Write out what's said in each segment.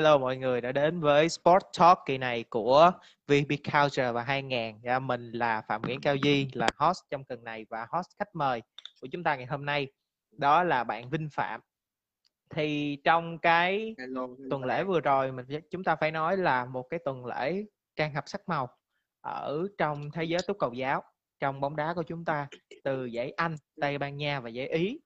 Hello mọi người đã đến với Sport Talk kỳ này của VP Culture và 2000. Dạ, mình là Phạm Nguyễn Cao Di là host trong tuần này và host khách mời của chúng ta ngày hôm nay đó là bạn Vinh Phạm. Thì trong cái hello, hello. tuần lễ vừa rồi mình chúng ta phải nói là một cái tuần lễ trang hợp sắc màu ở trong thế giới túc cầu giáo trong bóng đá của chúng ta từ giải Anh, Tây Ban Nha và giải Ý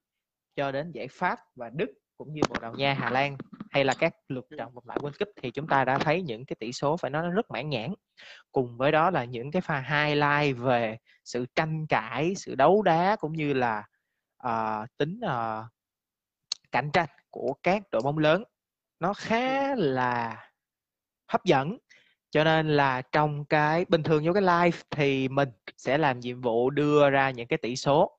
cho đến giải Pháp và Đức cũng như Bồ Đào Nha, Hà Lan hay là các lượt trận vòng loại World Cup thì chúng ta đã thấy những cái tỷ số phải nói nó rất mãn nhãn. Cùng với đó là những cái pha highlight về sự tranh cãi, sự đấu đá cũng như là uh, tính uh, cạnh tranh của các đội bóng lớn. Nó khá là hấp dẫn. Cho nên là trong cái bình thường vô cái live thì mình sẽ làm nhiệm vụ đưa ra những cái tỷ số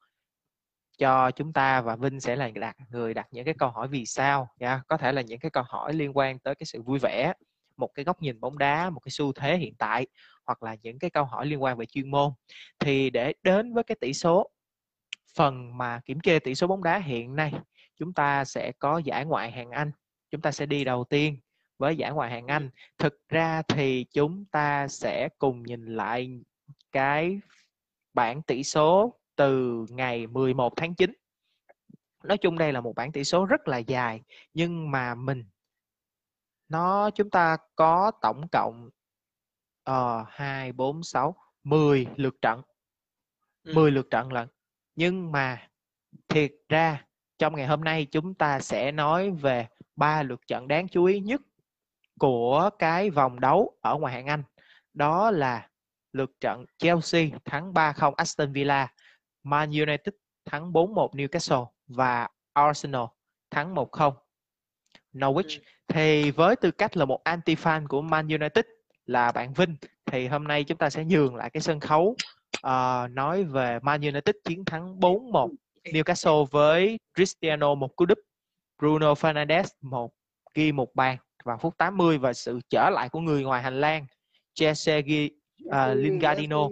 cho chúng ta và Vinh sẽ là đặt người đặt những cái câu hỏi vì sao nha. Có thể là những cái câu hỏi liên quan tới cái sự vui vẻ, một cái góc nhìn bóng đá, một cái xu thế hiện tại, hoặc là những cái câu hỏi liên quan về chuyên môn. Thì để đến với cái tỷ số, phần mà kiểm kê tỷ số bóng đá hiện nay, chúng ta sẽ có giải ngoại hạng Anh. Chúng ta sẽ đi đầu tiên với giải ngoại hạng Anh. Thực ra thì chúng ta sẽ cùng nhìn lại cái bảng tỷ số từ ngày 11 tháng 9 nói chung đây là một bảng tỷ số rất là dài nhưng mà mình nó chúng ta có tổng cộng uh, 2 4 6 10 lượt trận. Ừ. 10 lượt trận lận. Nhưng mà thiệt ra trong ngày hôm nay chúng ta sẽ nói về ba lượt trận đáng chú ý nhất của cái vòng đấu ở ngoài hạng Anh. Đó là lượt trận Chelsea thắng 3-0 Aston Villa Man United thắng 4-1 Newcastle và Arsenal thắng 1-0 Norwich. Ừ. Thì với tư cách là một anti-fan của Man United là bạn Vinh thì hôm nay chúng ta sẽ nhường lại cái sân khấu uh, nói về Man United chiến thắng 4-1 Newcastle với Cristiano một cú đúp, Bruno Fernandes một ghi một bàn vào phút 80 và sự trở lại của người ngoài hành lang Jesse uh, Lingardino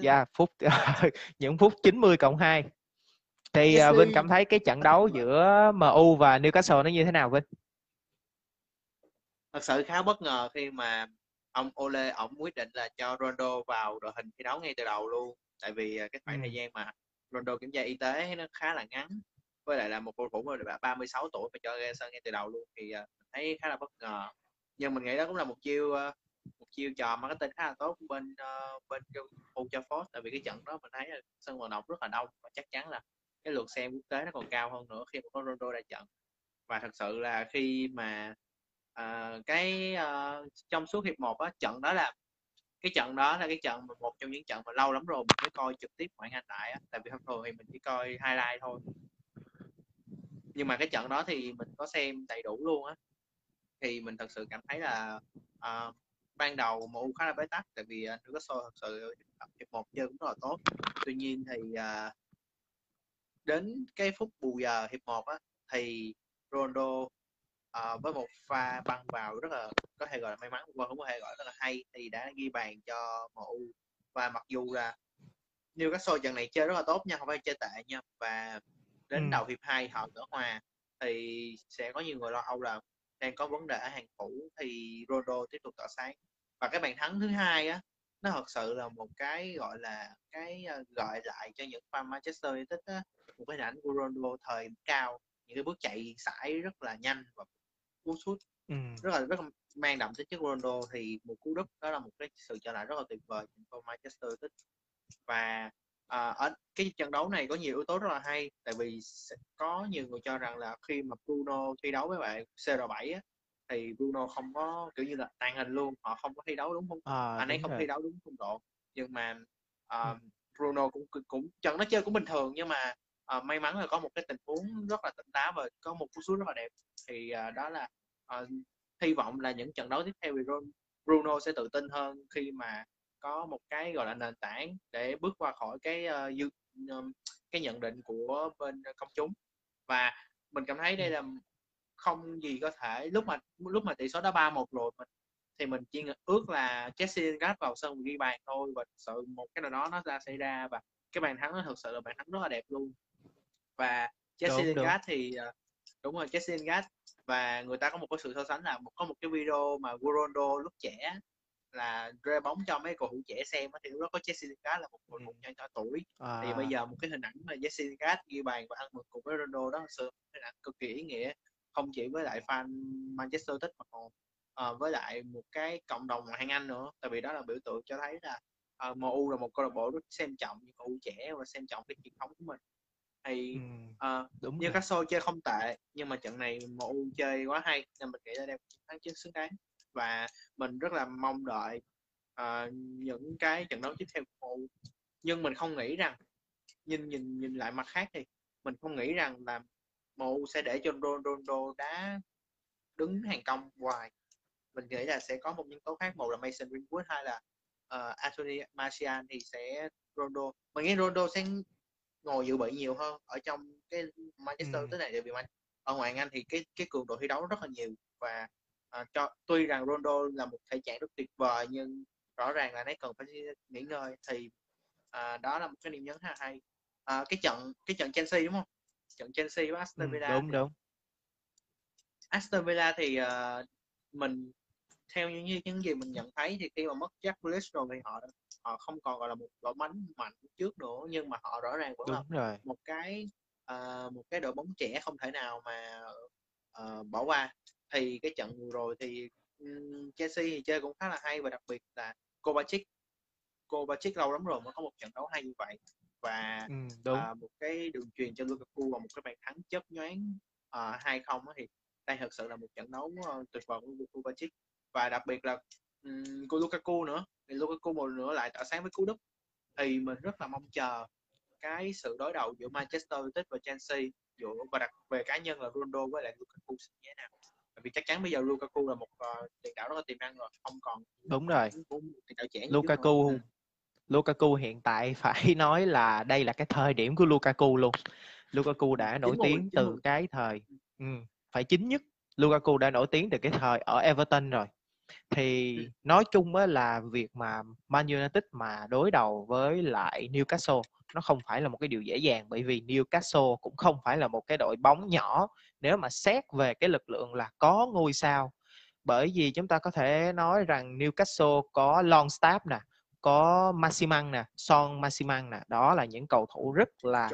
dạ yeah, phút những phút 90 cộng 2 thì uh, Vinh cảm thấy cái trận đấu giữa MU và Newcastle nó như thế nào Vinh? Thật sự khá bất ngờ khi mà ông Ole ông quyết định là cho Ronaldo vào đội hình thi đấu ngay từ đầu luôn. Tại vì à, cái khoảng ừ. thời gian mà Ronaldo kiểm tra y tế nó khá là ngắn. Với lại là một cầu thủ mà 36 tuổi mà cho ra sân ngay từ đầu luôn thì uh, thấy khá là bất ngờ. Nhưng mình nghĩ đó cũng là một chiêu uh, một chiêu trò marketing khá là tốt bên uh, bên Old Trafford tại vì cái trận đó mình thấy là sân vận động rất là đông và chắc chắn là cái lượt xem quốc tế nó còn cao hơn nữa khi mà có Ronaldo ra trận. Và thật sự là khi mà uh, cái uh, trong suốt hiệp một á trận đó là cái trận đó là cái trận một trong những trận mà lâu lắm rồi mình mới coi trực tiếp ngoại hạng lại á. Tại vì thông thường thì mình chỉ coi highlight thôi. Nhưng mà cái trận đó thì mình có xem đầy đủ luôn á. Thì mình thật sự cảm thấy là uh, ban đầu MU khá là bế tắc tại vì uh, Newcastle thật sự hiệp một chơi cũng rất là tốt. Tuy nhiên thì uh, đến cái phút bù giờ hiệp một á thì Ronaldo uh, với một pha băng vào rất là có thể gọi là may mắn qua không có thể gọi rất là hay thì đã ghi bàn cho MU và mặc dù là Newcastle trận này chơi rất là tốt nha không phải chơi tệ nha và đến ừ. đầu hiệp 2 họ gỡ hòa thì sẽ có nhiều người lo âu là đang có vấn đề ở hàng thủ thì Ronaldo tiếp tục tỏa sáng và cái bàn thắng thứ hai á nó thật sự là một cái gọi là cái uh, gọi lại cho những fan Manchester United á, một cái ảnh của Ronaldo thời cao những cái bước chạy sải rất là nhanh và cú sút ừ. rất là rất là mang đậm tính chất Ronaldo thì một cú đúp đó là một cái sự trở lại rất là tuyệt vời cho Manchester United và à, ở cái trận đấu này có nhiều yếu tố rất là hay tại vì có nhiều người cho rằng là khi mà Bruno thi đấu với bạn CR7 á, thì Bruno không có kiểu như là tàn hình luôn họ không có thi đấu đúng không à, anh ấy không rồi. thi đấu đúng phong độ nhưng mà uh, ừ. Bruno cũng cũng trận nó chơi cũng bình thường nhưng mà uh, may mắn là có một cái tình huống rất là tỉnh táo và có một cú sút rất là đẹp thì uh, đó là uh, hy vọng là những trận đấu tiếp theo thì Bruno sẽ tự tin hơn khi mà có một cái gọi là nền tảng để bước qua khỏi cái uh, cái nhận định của bên công chúng và mình cảm thấy đây là không gì có thể lúc mà lúc mà tỷ số đã ba một rồi mình thì mình chỉ ước là Jesse Lingard vào sân ghi bàn thôi và sự một cái nào đó nó ra xảy ra và cái bàn thắng nó thực sự là bàn thắng rất là đẹp luôn. Và Jesse Lingard thì uh, đúng rồi Jesse Lingard và người ta có một cái sự so sánh là có một cái video mà Ronaldo lúc trẻ là rê bóng cho mấy cầu thủ trẻ xem thì lúc đó có Jesse Lingard là một cầu thủ nhỏ tuổi. À. thì bây giờ một cái hình ảnh mà Jesse Lingard ghi bàn và ăn mừng cùng với Ronaldo đó sự hình ảnh cực kỳ ý nghĩa không chỉ với lại fan Manchester United mà còn uh, với lại một cái cộng đồng ngoại hạng Anh nữa. Tại vì đó là biểu tượng cho thấy là uh, ờ, MU là một câu lạc bộ rất xem trọng những cầu trẻ và xem trọng cái truyền thống của mình. Thì ừ, uh, đúng như các show chơi không tệ nhưng mà trận này MU chơi quá hay nên mình nghĩ là đem thắng chiến xứng đáng. Và mình rất là mong đợi uh, những cái trận đấu tiếp theo của MU nhưng mình không nghĩ rằng nhìn nhìn nhìn lại mặt khác thì mình không nghĩ rằng là MU sẽ để cho Ronaldo đá đứng hàng công hoài. Mình nghĩ là sẽ có một nhân tố khác một là Mason Greenwood hay là uh, Anthony Martial thì sẽ Ronaldo. Mình nghĩ Ronaldo sẽ ngồi dự bị nhiều hơn ở trong cái Manchester ừ. tới này tại vì ở ngoài Anh thì cái cái cường độ thi đấu rất là nhiều và uh, cho tuy rằng Ronaldo là một thể trạng rất tuyệt vời nhưng rõ ràng là nó cần phải nghỉ ngơi thì uh, đó là một cái điểm nhấn khá hay. Uh, cái trận cái trận Chelsea đúng không trận Chelsea với Aston ừ, Villa đúng thì, đúng. Aston Villa thì uh, mình theo những những gì mình nhận thấy thì khi mà mất Jack Grealish rồi thì họ họ không còn gọi là một đội bóng mạnh trước nữa nhưng mà họ rõ ràng vẫn Đúng là rồi. một cái uh, một cái đội bóng trẻ không thể nào mà uh, bỏ qua. Thì cái trận vừa rồi thì um, Chelsea thì chơi cũng khá là hay và đặc biệt là Kovacic. Kovacic lâu lắm rồi mới có một trận đấu hay như vậy và ừ, đúng. Uh, một cái đường truyền cho Lukaku và một cái bàn thắng chớp nhoáng hai uh, không thì đây thật sự là một trận đấu uh, tuyệt vời của Kovacic và đặc biệt là um, của Lukaku nữa thì Lukaku một nữa lại tỏa sáng với cú đúp. Thì mình rất là mong chờ cái sự đối đầu giữa Manchester United và Chelsea giữa và đặc về cá nhân là Ronaldo với lại Lukaku sẽ như thế nào. Vì chắc chắn bây giờ Lukaku là một uh, tiền đạo rất là tiềm năng rồi không còn đúng rồi. tiền đạo trẻ Lukaku. Lukaku hiện tại phải nói là đây là cái thời điểm của Lukaku luôn. Lukaku đã nổi tiếng từ cái thời ừ, phải chính nhất Lukaku đã nổi tiếng từ cái thời ở Everton rồi. Thì nói chung á là việc mà Man United mà đối đầu với lại Newcastle nó không phải là một cái điều dễ dàng bởi vì Newcastle cũng không phải là một cái đội bóng nhỏ. Nếu mà xét về cái lực lượng là có ngôi sao bởi vì chúng ta có thể nói rằng Newcastle có Longstaff nè có Maximan nè Son Maximan nè. Đó là những cầu thủ rất là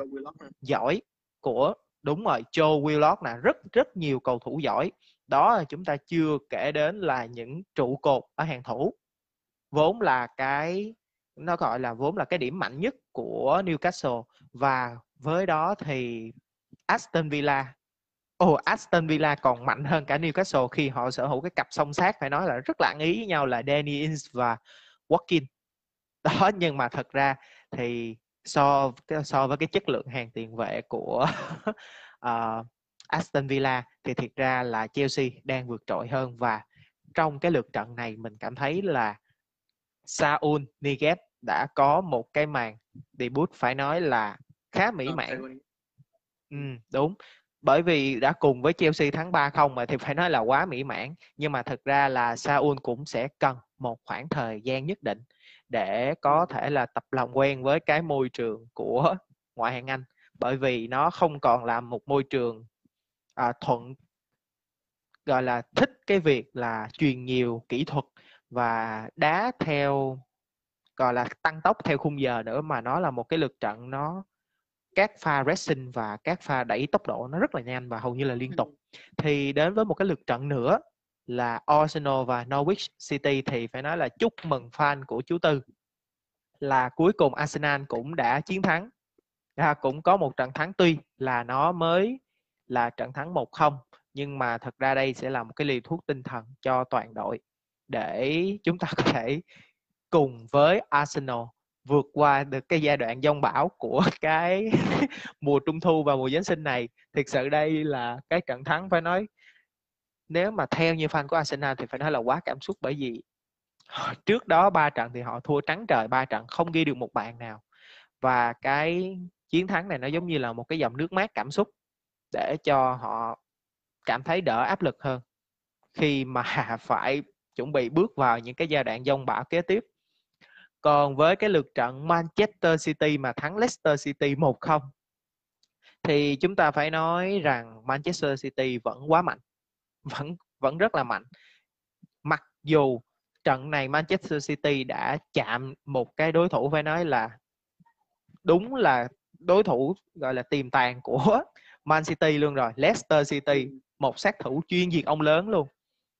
giỏi của đúng rồi Joe Willock nè. Rất rất nhiều cầu thủ giỏi. Đó là chúng ta chưa kể đến là những trụ cột ở hàng thủ. Vốn là cái nó gọi là vốn là cái điểm mạnh nhất của Newcastle. Và với đó thì Aston Villa. Ồ, oh, Aston Villa còn mạnh hơn cả Newcastle khi họ sở hữu cái cặp song sát phải nói là rất là ý với nhau là Danny Ings và Watkins. Đó nhưng mà thật ra thì so so với cái chất lượng hàng tiền vệ của uh, Aston Villa thì thiệt ra là Chelsea đang vượt trội hơn và trong cái lượt trận này mình cảm thấy là Saul Niguez đã có một cái màn debut phải nói là khá mỹ mãn. Ừ, đúng. Bởi vì đã cùng với Chelsea thắng 3-0 mà thì phải nói là quá mỹ mãn. Nhưng mà thực ra là Saul cũng sẽ cần một khoảng thời gian nhất định để có thể là tập làm quen với cái môi trường của ngoại hạng Anh. Bởi vì nó không còn là một môi trường à, thuận gọi là thích cái việc là truyền nhiều kỹ thuật và đá theo gọi là tăng tốc theo khung giờ nữa mà nó là một cái lực trận nó các pha racing và các pha đẩy tốc độ nó rất là nhanh và hầu như là liên tục. Thì đến với một cái lực trận nữa là Arsenal và Norwich City thì phải nói là chúc mừng fan của chú Tư. Là cuối cùng Arsenal cũng đã chiến thắng. À, cũng có một trận thắng tuy là nó mới là trận thắng 1-0 nhưng mà thật ra đây sẽ là một cái liều thuốc tinh thần cho toàn đội để chúng ta có thể cùng với Arsenal vượt qua được cái giai đoạn dông bão của cái mùa trung thu và mùa giáng sinh này. Thực sự đây là cái trận thắng phải nói nếu mà theo như fan của Arsenal thì phải nói là quá cảm xúc bởi vì trước đó ba trận thì họ thua trắng trời, ba trận không ghi được một bàn nào. Và cái chiến thắng này nó giống như là một cái dòng nước mát cảm xúc để cho họ cảm thấy đỡ áp lực hơn. Khi mà phải chuẩn bị bước vào những cái giai đoạn dông bão kế tiếp. Còn với cái lượt trận Manchester City mà thắng Leicester City 1-0 thì chúng ta phải nói rằng Manchester City vẫn quá mạnh vẫn vẫn rất là mạnh. Mặc dù trận này Manchester City đã chạm một cái đối thủ phải nói là đúng là đối thủ gọi là tiềm tàng của Man City luôn rồi Leicester City một sát thủ chuyên diệt ông lớn luôn.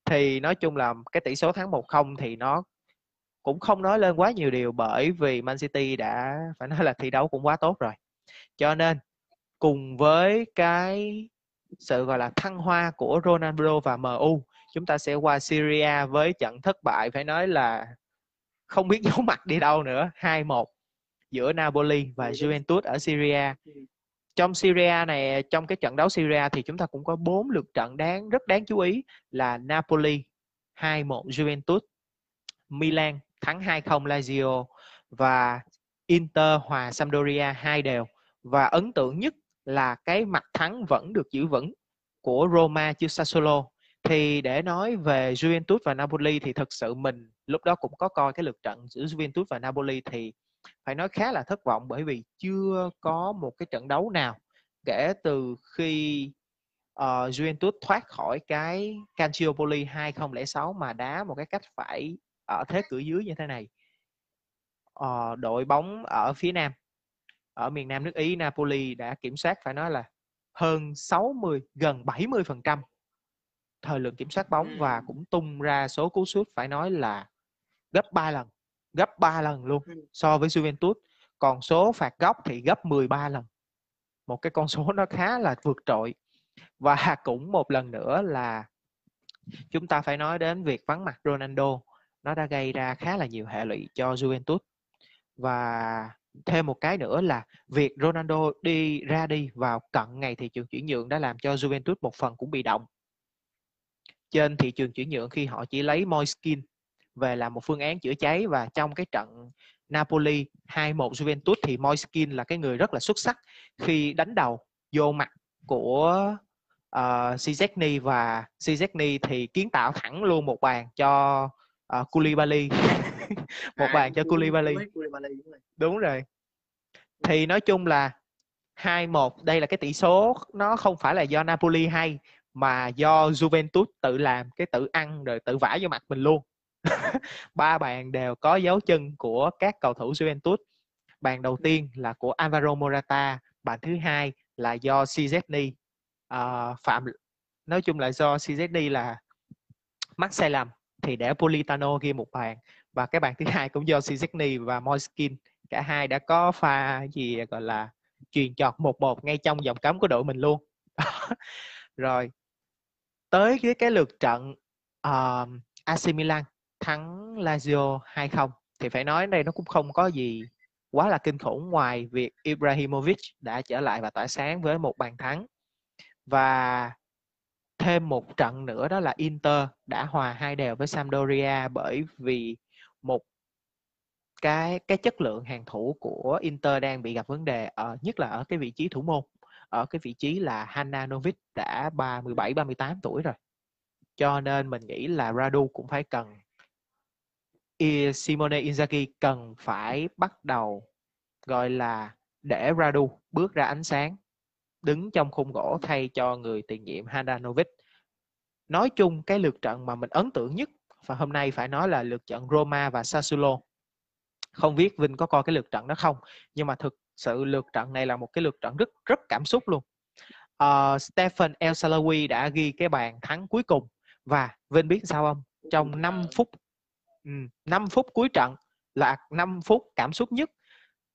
Thì nói chung là cái tỷ số thắng 1-0 thì nó cũng không nói lên quá nhiều điều bởi vì Man City đã phải nói là thi đấu cũng quá tốt rồi. Cho nên cùng với cái sự gọi là thăng hoa của Ronaldo và MU chúng ta sẽ qua Syria với trận thất bại, phải nói là không biết giấu mặt đi đâu nữa 2-1 giữa Napoli và Juventus ở Syria trong Syria này, trong cái trận đấu Syria thì chúng ta cũng có bốn lượt trận đáng, rất đáng chú ý là Napoli 2-1 Juventus Milan thắng 2-0 Lazio và Inter hòa Sampdoria hai đều. Và ấn tượng nhất là cái mặt thắng vẫn được giữ vững của Roma trước Sassuolo thì để nói về Juventus và Napoli thì thực sự mình lúc đó cũng có coi cái lượt trận giữa Juventus và Napoli thì phải nói khá là thất vọng bởi vì chưa có một cái trận đấu nào kể từ khi uh, Juventus thoát khỏi cái Calciopoli 2006 mà đá một cái cách phải ở thế cửa dưới như thế này. Uh, đội bóng ở phía nam ở miền Nam nước Ý Napoli đã kiểm soát phải nói là hơn 60 gần 70 phần trăm thời lượng kiểm soát bóng và cũng tung ra số cú sút phải nói là gấp 3 lần gấp 3 lần luôn so với Juventus. Còn số phạt góc thì gấp 13 lần. Một cái con số nó khá là vượt trội. Và cũng một lần nữa là chúng ta phải nói đến việc vắng mặt Ronaldo. Nó đã gây ra khá là nhiều hệ lụy cho Juventus. Và thêm một cái nữa là việc Ronaldo đi ra đi vào cận ngày thị trường chuyển nhượng đã làm cho Juventus một phần cũng bị động. Trên thị trường chuyển nhượng khi họ chỉ lấy Moiskin về làm một phương án chữa cháy và trong cái trận Napoli 2-1 Juventus thì Moiskin là cái người rất là xuất sắc khi đánh đầu vô mặt của uh, và Szczesny thì kiến tạo thẳng luôn một bàn cho uh, Koulibaly. một à, bàn cho Koulibaly. đúng rồi thì nói chung là 2-1 đây là cái tỷ số nó không phải là do Napoli hay mà do Juventus tự làm cái tự ăn rồi tự vả vô mặt mình luôn. Ba bàn đều có dấu chân của các cầu thủ Juventus. Bàn đầu tiên là của Alvaro Morata bàn thứ hai là do Szczesny uh, phạm nói chung là do Szczesny là mắc sai lầm thì để Politano ghi một bàn và cái bàn thứ hai cũng do Szczesny và Moiskin cả hai đã có pha gì gọi là truyền chọt một một ngay trong vòng cấm của đội mình luôn. Rồi tới cái cái lượt trận uh, AC Milan thắng Lazio 2-0 thì phải nói đây nó cũng không có gì quá là kinh khủng ngoài việc Ibrahimovic đã trở lại và tỏa sáng với một bàn thắng. Và thêm một trận nữa đó là Inter đã hòa hai đều với Sampdoria bởi vì một cái cái chất lượng hàng thủ của Inter đang bị gặp vấn đề ở, nhất là ở cái vị trí thủ môn, ở cái vị trí là Hananovic đã 37 38 tuổi rồi. Cho nên mình nghĩ là Radu cũng phải cần Simone Inzaghi cần phải bắt đầu, gọi là, để Radu bước ra ánh sáng, đứng trong khung gỗ thay cho người tiền nhiệm Handanovic nói chung cái lượt trận mà mình ấn tượng nhất và hôm nay phải nói là lượt trận Roma và Sassuolo. Không biết Vinh có coi cái lượt trận đó không nhưng mà thực sự lượt trận này là một cái lượt trận rất rất cảm xúc luôn. Uh, Stephen El Salawi đã ghi cái bàn thắng cuối cùng. Và Vinh biết sao không? Trong 5 phút um, 5 phút cuối trận là 5 phút cảm xúc nhất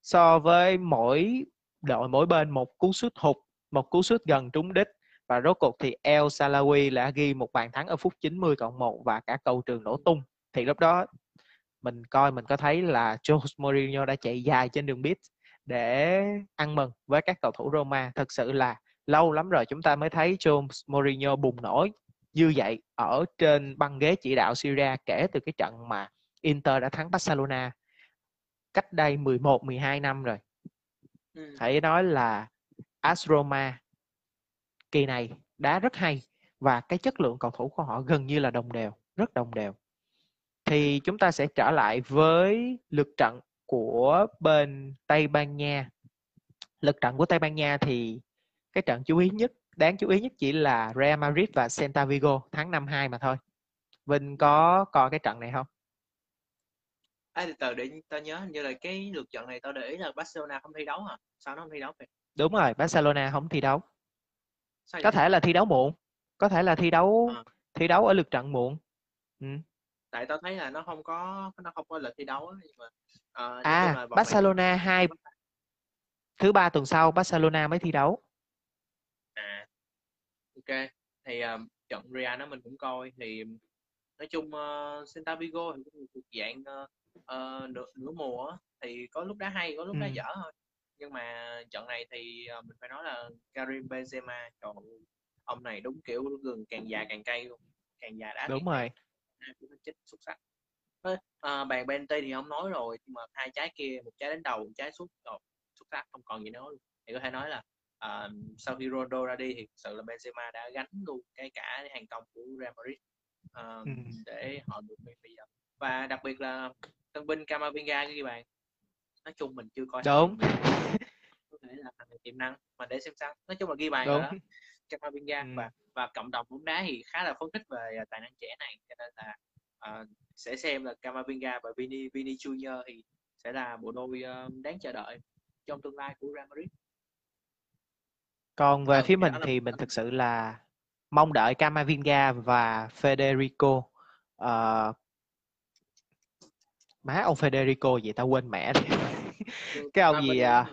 so với mỗi đội mỗi bên một cú sút hụt một cú sút gần trúng đích và rốt cuộc thì El Salawi đã ghi một bàn thắng ở phút 90 cộng 1 và cả cầu trường nổ tung thì lúc đó mình coi mình có thấy là Jose Mourinho đã chạy dài trên đường bít để ăn mừng với các cầu thủ Roma thật sự là lâu lắm rồi chúng ta mới thấy Jose Mourinho bùng nổ như vậy ở trên băng ghế chỉ đạo Syria kể từ cái trận mà Inter đã thắng Barcelona cách đây 11 12 năm rồi. Ừ. Phải nói là AS Roma kỳ này đá rất hay và cái chất lượng cầu thủ của họ gần như là đồng đều, rất đồng đều. Thì chúng ta sẽ trở lại với lượt trận của bên Tây Ban Nha. Lượt trận của Tây Ban Nha thì cái trận chú ý nhất đáng chú ý nhất chỉ là Real Madrid và Celta Vigo tháng năm hai mà thôi Vinh có coi cái trận này không À, từ từ để tao nhớ hình như là cái lượt trận này tao để ý là Barcelona không thi đấu hả? Sao nó không thi đấu vậy? đúng rồi Barcelona không thi đấu Sao có thể là thi đấu muộn có thể là thi đấu Ờ, thi đấu ở lượt trận muộn. Ừ. tại tao thấy là nó không có nó không có lịch thi đấu nhưng mà là à vòng này Barcelona hai thứ ba tuần sau Barcelona mới thi đấu. À ok. Thì ờ, trận Real đó mình cũng coi. Thì nói chung uh, Celta Vigo thì cũng thuộc dạng ờ, nửa, nửa mùa thì có lúc đá hay có lúc đá ừ. dở thôi nhưng mà trận này thì ờ, mình phải nói là Karim Benzema ơi, ông này đúng kiểu gừng càng già càng cay luôn càng già đá đúng rồi. chích xuất sắc. À, bàn Bente thì không nói rồi nhưng mà hai trái kia một trái đến đầu một trái xuất rồi xuất sắc không còn gì nữa luôn. thì có thể nói là à, sau khi Ronaldo ra đi thì thực sự là Benzema đã gánh luôn cái cả hàng công của Real Madrid à, ừ. để họ được bây giờ và đặc biệt là tân binh Camavinga ghi bàn nói chung mình chưa coi đúng có thể là này tiềm năng mà để xem sao nói chung là ghi bàn đúng đó Camavinga ừ. và và cộng đồng bóng đá thì khá là phấn khích về à, tài năng trẻ này cho nên là à, sẽ xem là Camavinga và Vini Vini Junior thì sẽ là bộ đôi ờ, đáng chờ đợi trong tương lai của Real Madrid. còn về Ừ, phía mình là thì mình thực sự là mong đợi Camavinga và Federico Ờ, má ông Federico gì tao quên mẹ rồi. cái ông gì à,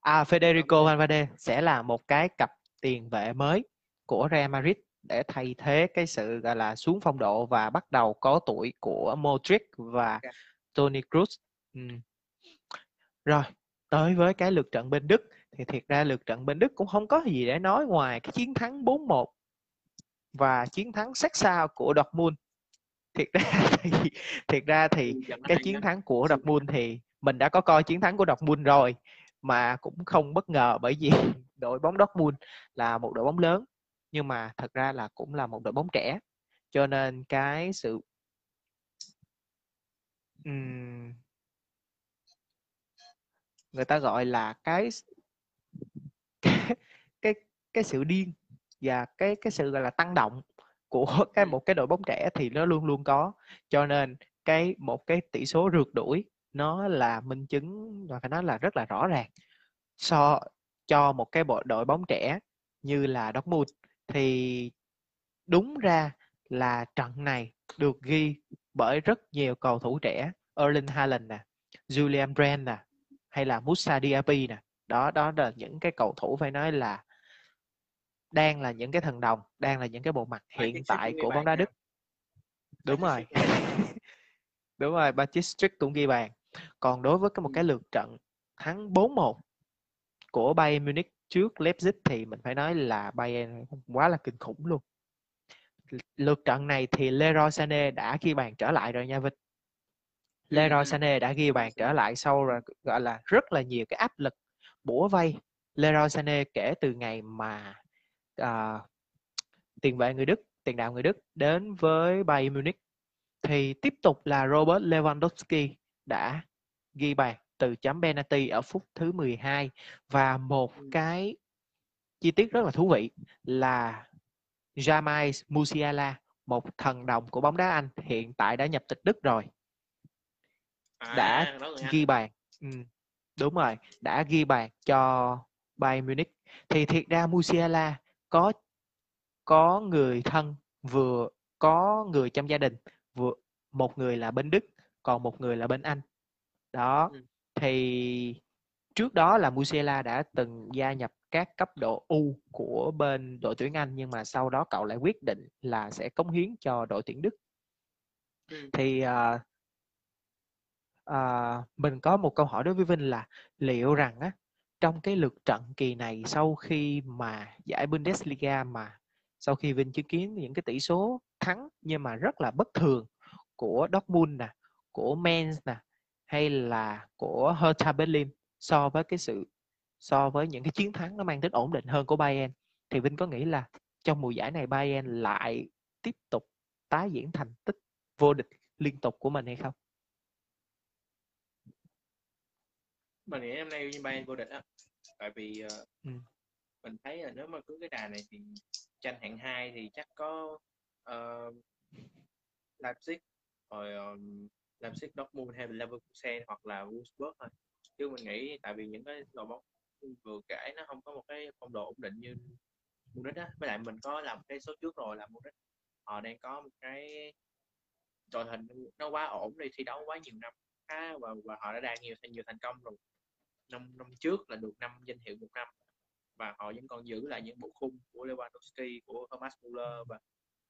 à Federico Valverde. Valverde sẽ là một cái cặp tiền vệ mới của Real Madrid để thay thế cái sự gọi là xuống phong độ và bắt đầu có tuổi của Modric và. Toni Kroos. Ừ. Rồi, tới với cái lượt trận bên Đức thì thiệt ra lượt trận bên Đức cũng không có gì để nói ngoài cái chiến thắng 4-1 và chiến thắng sát sao của Dortmund. Thiệt ra thì thiệt ra thì cái chiến thắng của Dortmund thì mình đã có coi chiến thắng của Dortmund rồi mà cũng không bất ngờ bởi vì đội bóng Dortmund là một đội bóng lớn nhưng mà thật ra là cũng là một đội bóng trẻ. Cho nên cái sự ừm, người ta gọi là cái cái cái, sự điên và cái cái sự gọi là tăng động của cái một cái đội bóng trẻ thì nó luôn luôn có. Cho nên cái một cái tỷ số rượt đuổi nó là minh chứng và phải nói là rất là rõ ràng. So cho một cái bộ đội bóng trẻ như là Dortmund thì đúng ra là trận này được ghi bởi rất nhiều cầu thủ trẻ. Erling Haaland nè Julian Brand nè hay là Moussa Diaby nè. Đó đó là những cái cầu thủ phải nói là đang là những cái thần đồng đang là những cái bộ mặt hiện tại của bóng đá. Đức. Đúng rồi. đúng rồi Bacic cũng ghi bàn còn đối với cái một cái lượt trận thắng 4-1 của Bayern Munich trước Leipzig thì mình phải nói là Bayern quá là kinh khủng luôn. Lượt trận này thì Leroy Sané đã ghi bàn trở lại rồi nha Vinh. Leroy. Sané đã ghi bàn trở lại sau rồi gọi là rất là nhiều cái áp lực bủa vây. Leroy Sané kể từ ngày mà à, tiền vệ người Đức tiền đạo người Đức đến với Bayern Munich thì tiếp tục là Robert Lewandowski đã ghi bàn từ chấm penalty ở phút thứ 12 và một Ừ. cái chi tiết rất là thú vị là Jamal Musiala một thần đồng của bóng đá Anh hiện tại đã nhập tịch Đức rồi đã À, Anh. ghi bàn ừ, đúng rồi đã ghi bàn cho Bayern Munich thì thiệt ra Musiala có có người thân vừa có người trong gia đình vừa một người là bên Đức còn một người là bên Anh đó Ừ. thì trước đó là Musiala đã từng gia nhập các cấp độ U của bên đội tuyển Anh nhưng mà sau đó cậu lại quyết định là sẽ cống hiến cho đội tuyển Đức Ừ. thì à, à, mình có một câu hỏi đối với Vinh là liệu rằng á trong cái lượt trận kỳ này sau khi mà giải Bundesliga mà sau khi Vinh chứng kiến những cái tỷ số thắng nhưng mà rất là bất thường của Dortmund nè, của Mainz nè hay là của Hertha Berlin so với cái sự so với những cái chiến thắng nó mang tính ổn định hơn của Bayern thì Vinh có nghĩ là trong mùa giải này Bayern lại tiếp tục tái diễn thành tích vô địch liên tục của mình hay không? Mình nghĩ năm nay như Bayern vô địch á. Tại vì ờ, Ừ. mình thấy là nếu mà cứ cái đà này thì tranh hạng 2 thì chắc có uh, Leipzig rồi um, Leipzig Dortmund hay Leverkusen hoặc là Wolfsburg thôi. Chứ mình nghĩ tại vì những cái đội bóng vừa kể nó không có một cái phong độ ổn định như Munich á. Với lại mình có làm cái số trước rồi là Munich. Họ đang có một cái đội hình nó quá ổn đi thi đấu quá nhiều năm khá và, và họ đã đạt nhiều nhiều thành công rồi. Năm năm trước là được năm danh hiệu một năm và họ vẫn còn giữ lại những bộ khung của Lewandowski của Thomas Muller và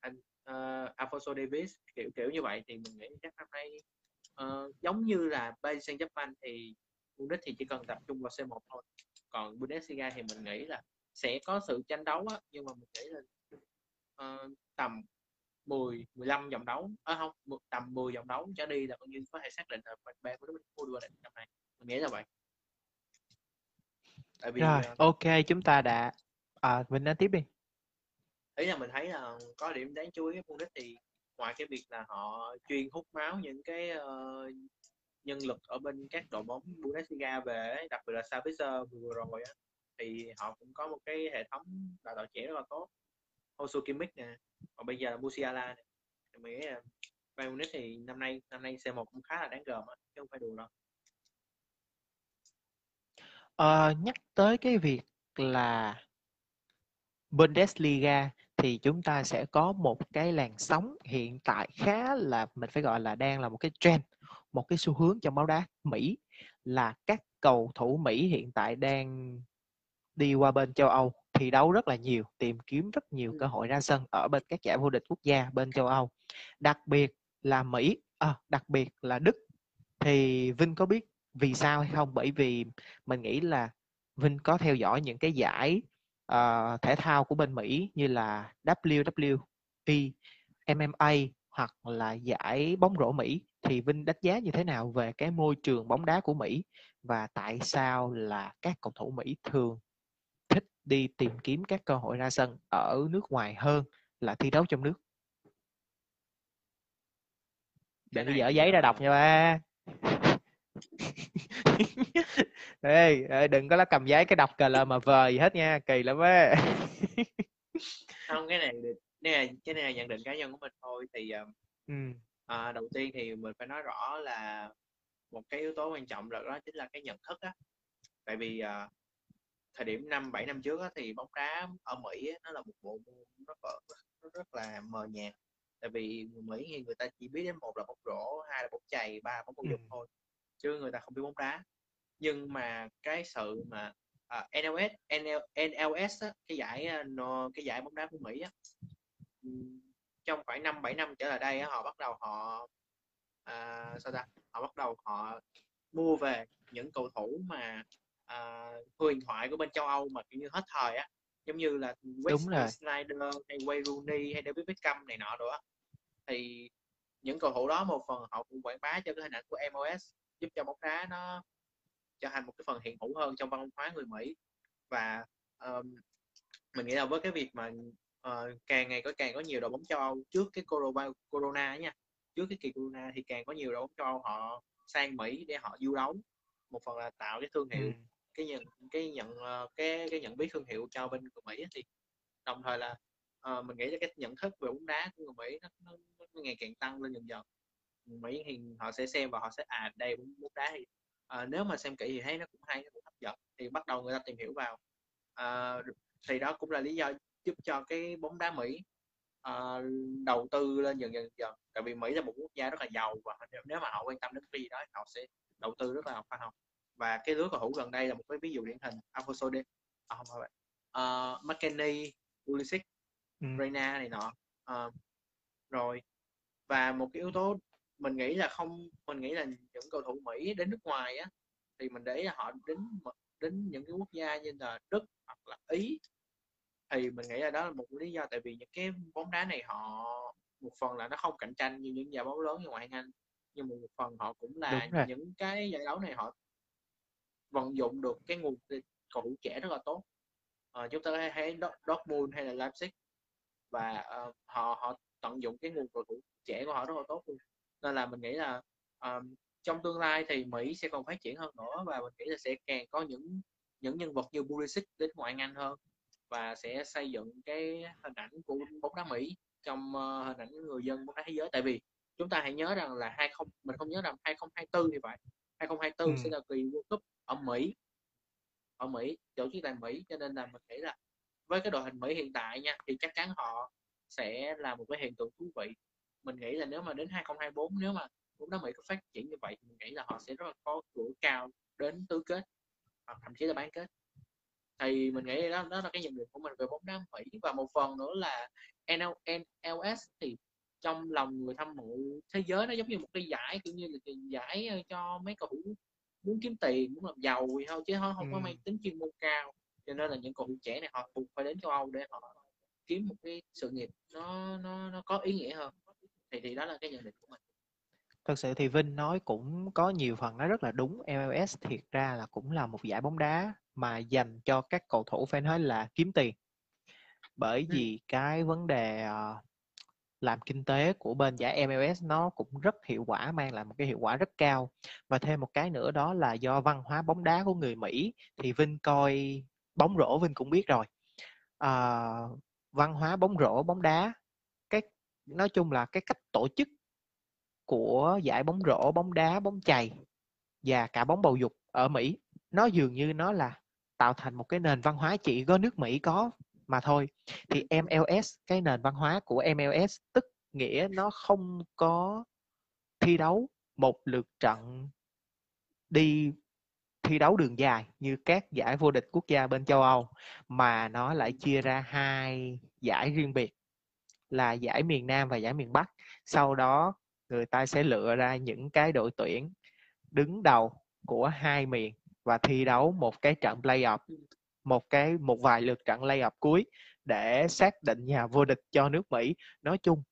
anh uh, Alfonso Davis kiểu kiểu như vậy. Thì mình nghĩ chắc năm nay uh, giống như là Paris Saint-Germain thì Munich thì chỉ cần tập trung vào C1 thôi. Còn Bundesliga thì mình nghĩ là sẽ có sự tranh đấu á, nhưng mà mình nghĩ là uh, tầm 10 15 vòng đấu à, không tầm 10 vòng đấu trở đi là coi như có thể xác định là Bayern Munich mua đua năm nay mình nghĩ là vậy. Tại vì rồi uh, ok chúng ta đã à, mình nói tiếp đi. Ý là mình thấy là có điểm đáng chú ý của Munich thì ngoài cái việc là họ chuyên hút máu những cái uh, nhân lực ở bên các đội bóng Bundesliga về đặc biệt là Savitzer vừa rồi á thì họ cũng có một cái hệ thống đào tạo trẻ rất là tốt. Hosu Kimmich nè còn bây giờ là Musiala nè. Thì mình nghĩ là Bayern Munich thì năm nay năm nay C1 cũng khá là đáng gờm á chứ không phải đùa đâu. À, nhắc tới cái việc là Bundesliga thì chúng ta sẽ có một cái làn sóng hiện tại khá là mình phải gọi là đang là một cái trend, một cái xu hướng trong bóng đá Mỹ là các cầu thủ Mỹ hiện tại đang đi qua bên châu Âu thi đấu rất là nhiều, tìm kiếm rất nhiều cơ hội ra sân ở bên các giải vô địch quốc gia bên châu Âu. Đặc biệt là Mỹ, à, đặc biệt là Đức. Thì Vinh có biết vì sao hay không bởi vì mình nghĩ là Vinh có theo dõi những cái giải uh, thể thao của bên Mỹ như là WWE, MMA hoặc là giải bóng rổ Mỹ thì Vinh đánh giá như thế nào về cái môi trường bóng đá của Mỹ và tại sao là các cầu thủ Mỹ thường thích đi tìm kiếm các cơ hội ra sân ở nước ngoài hơn là thi đấu trong nước. Đừng có dở giấy ra đọc nha ba. ê, ê đừng có lá cầm giấy cái đọc cờ lờ mà vờ gì hết nha kỳ lắm á không cái này cái này cái này là nhận định cá nhân của mình thôi thì ừ. à, đầu tiên thì mình phải nói rõ là một cái yếu tố quan trọng là đó chính là cái nhận thức á tại vì à, thời điểm năm bảy năm trước á, thì bóng đá ở Mỹ á, nó là một bộ môn rất là, rất là mờ nhạt tại vì người Mỹ thì người ta chỉ biết đến một là bóng rổ hai là bóng chày ba là bóng bóng ừ. thôi chứ người ta không biết bóng đá. Nhưng mà cái sự mà uh, à, NLS NL, NLS á, cái giải à, no, cái giải bóng đá của Mỹ á, trong khoảng năm bảy năm trở lại đây á, họ bắt đầu họ uh, sao ta? Họ bắt đầu họ mua về những cầu thủ mà uh, huyền thoại của bên châu Âu mà kiểu như hết thời á. Giống như là Wesley Snyder hay Wayne Rooney hay David Beckham này nọ á. Thì những cầu thủ đó một phần họ cũng quảng bá cho cái hình ảnh của MLS giúp cho bóng đá nó trở thành một cái phần hiện hữu hơn trong văn hóa người Mỹ và um, mình nghĩ là với cái việc mà uh, càng ngày có càng có nhiều đội bóng châu Âu trước cái corona, corona nha trước cái kỳ corona thì càng có nhiều đội bóng châu Âu họ sang Mỹ để họ du đấu một phần là tạo cái thương hiệu ừ. cái nhận cái nhận uh, cái cái nhận biết thương hiệu cho bên người Mỹ thì đồng thời là uh, mình nghĩ là cái nhận thức về bóng đá của người Mỹ nó, nó, nó ngày càng tăng lên dần dần Mỹ thì họ sẽ xem và họ sẽ à đây bóng đá thì à, nếu mà xem kỹ thì thấy nó cũng hay nó cũng hấp dẫn. Thì bắt đầu người ta tìm hiểu vào. À, thì đó cũng là lý do giúp cho cái bóng đá Mỹ à, đầu tư lên dần dần dần. Tại vì Mỹ là một quốc gia rất là giàu và nếu mà họ quan tâm đến cái đó họ sẽ đầu tư rất là khoa học. Và cái lứa cầu thủ gần đây là một cái ví dụ điển hình Alfonso de à, không phải uh, McKennie, Pulisic, ừ. Reina này nọ. Uh, rồi. Và một cái yếu tố mình nghĩ là không mình nghĩ là những cầu thủ Mỹ đến nước ngoài á thì mình để họ đến đến những cái quốc gia như là Đức hoặc là Ý thì mình nghĩ là đó là một lý do tại vì những cái bóng đá này họ một phần là nó không cạnh tranh như những giải bóng lớn như ngoại hạng Anh nhưng một phần họ cũng là những cái giải đấu này họ vận dụng được cái nguồn cầu thủ trẻ rất là tốt. À, chúng ta thấy Dortmund hay là Leipzig và uh, họ họ tận dụng cái nguồn cầu thủ trẻ của họ rất là tốt luôn nên là mình nghĩ là um, trong tương lai thì Mỹ sẽ còn phát triển hơn nữa và mình nghĩ là sẽ càng có những những nhân vật như Pulisic đến ngoại Anh hơn và sẽ xây dựng cái hình ảnh của bóng đá Mỹ trong uh, hình ảnh người dân bóng đá thế giới. Tại vì chúng ta hãy nhớ rằng là 20 mình không nhớ rằng 2024 thì phải. 2024 ừ. sẽ là kỳ World Cup ở Mỹ ở Mỹ tổ chức tại Mỹ. Cho nên là mình nghĩ là với cái đội hình Mỹ hiện tại nha thì chắc chắn họ sẽ là một cái hiện tượng thú vị mình nghĩ là nếu mà đến 2024 nếu mà bóng đá Mỹ có phát triển như vậy thì mình nghĩ là họ sẽ rất là có cửa cao đến tứ kết hoặc thậm chí là bán kết. Thì mình nghĩ đó đó là cái nhận định của mình về bóng đá Mỹ. Và một phần nữa là NL, NLS thì trong lòng người hâm mộ thế giới nó giống như một cái giải kiểu như là giải ờ, cho mấy cầu thủ muốn kiếm tiền muốn làm giàu thì thôi chứ không, không có mang tính chuyên môn cao. Cho nên là những cầu thủ trẻ này họ cùng phải đến châu Âu để họ kiếm một cái sự nghiệp nó nó nó có ý nghĩa hơn thì thì đó là cái nhận định của mình Thật sự thì Vinh nói cũng có nhiều phần nó rất là đúng. MLS thiệt ra là cũng là một giải bóng đá mà dành cho các cầu thủ phải nói là kiếm tiền. Bởi vì cái vấn đề uh, làm kinh tế của bên giải MLS nó cũng rất hiệu quả mang lại một cái hiệu quả rất cao và thêm một cái nữa đó là do văn hóa bóng đá của người Mỹ thì Vinh coi bóng rổ Vinh cũng biết rồi à, văn hóa bóng rổ bóng đá nói chung là cái cách tổ chức của giải bóng rổ, bóng đá, bóng chày và cả bóng bầu dục ở Mỹ, nó dường như nó là tạo thành một cái nền văn hóa chỉ có nước Mỹ có mà thôi. Thì MLS cái nền văn hóa của MLS tức nghĩa nó không có thi đấu một lượt trận đi thi đấu đường dài như các giải vô địch quốc gia bên châu Âu, mà nó lại chia ra hai giải riêng biệt là giải miền Nam và giải miền Bắc. Sau đó, người ta sẽ lựa ra những cái đội tuyển đứng đầu của hai miền và thi đấu một cái trận playoff, một cái, một vài lượt trận playoff cuối để xác định nhà vô địch cho nước Mỹ. Nói chung,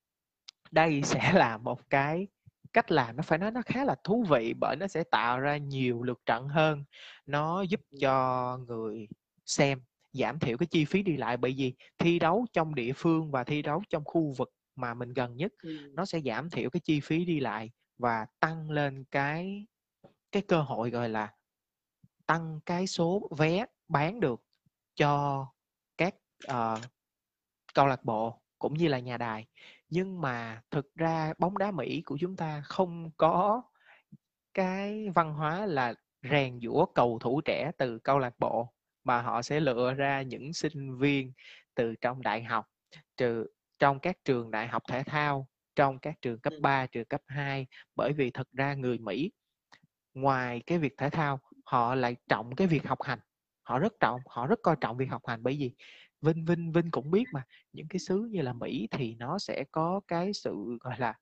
đây sẽ là một cái cách làm, nó phải nói nó khá là thú vị bởi nó sẽ tạo ra nhiều lượt trận hơn nó giúp cho người xem giảm thiểu cái chi phí đi lại. Bởi vì thi đấu trong địa phương và thi đấu trong khu vực mà mình gần nhất ừ. nó sẽ giảm thiểu cái chi phí đi lại và tăng lên cái cái cơ hội gọi là tăng cái số vé bán được cho các uh, câu lạc bộ cũng như là nhà đài. Nhưng mà thực ra bóng đá Mỹ của chúng ta không có cái văn hóa là rèn giũa cầu thủ trẻ từ câu lạc bộ mà họ sẽ lựa ra những sinh viên từ trong đại học trừ trong các trường đại học thể thao trong các trường cấp 3, trường cấp 2 bởi vì thật ra người Mỹ ngoài cái việc thể thao họ lại trọng cái việc học hành. Họ rất trọng họ rất coi trọng việc học hành. Bởi vì Vinh Vinh Vinh cũng biết mà những cái xứ như là Mỹ thì nó sẽ có cái sự gọi là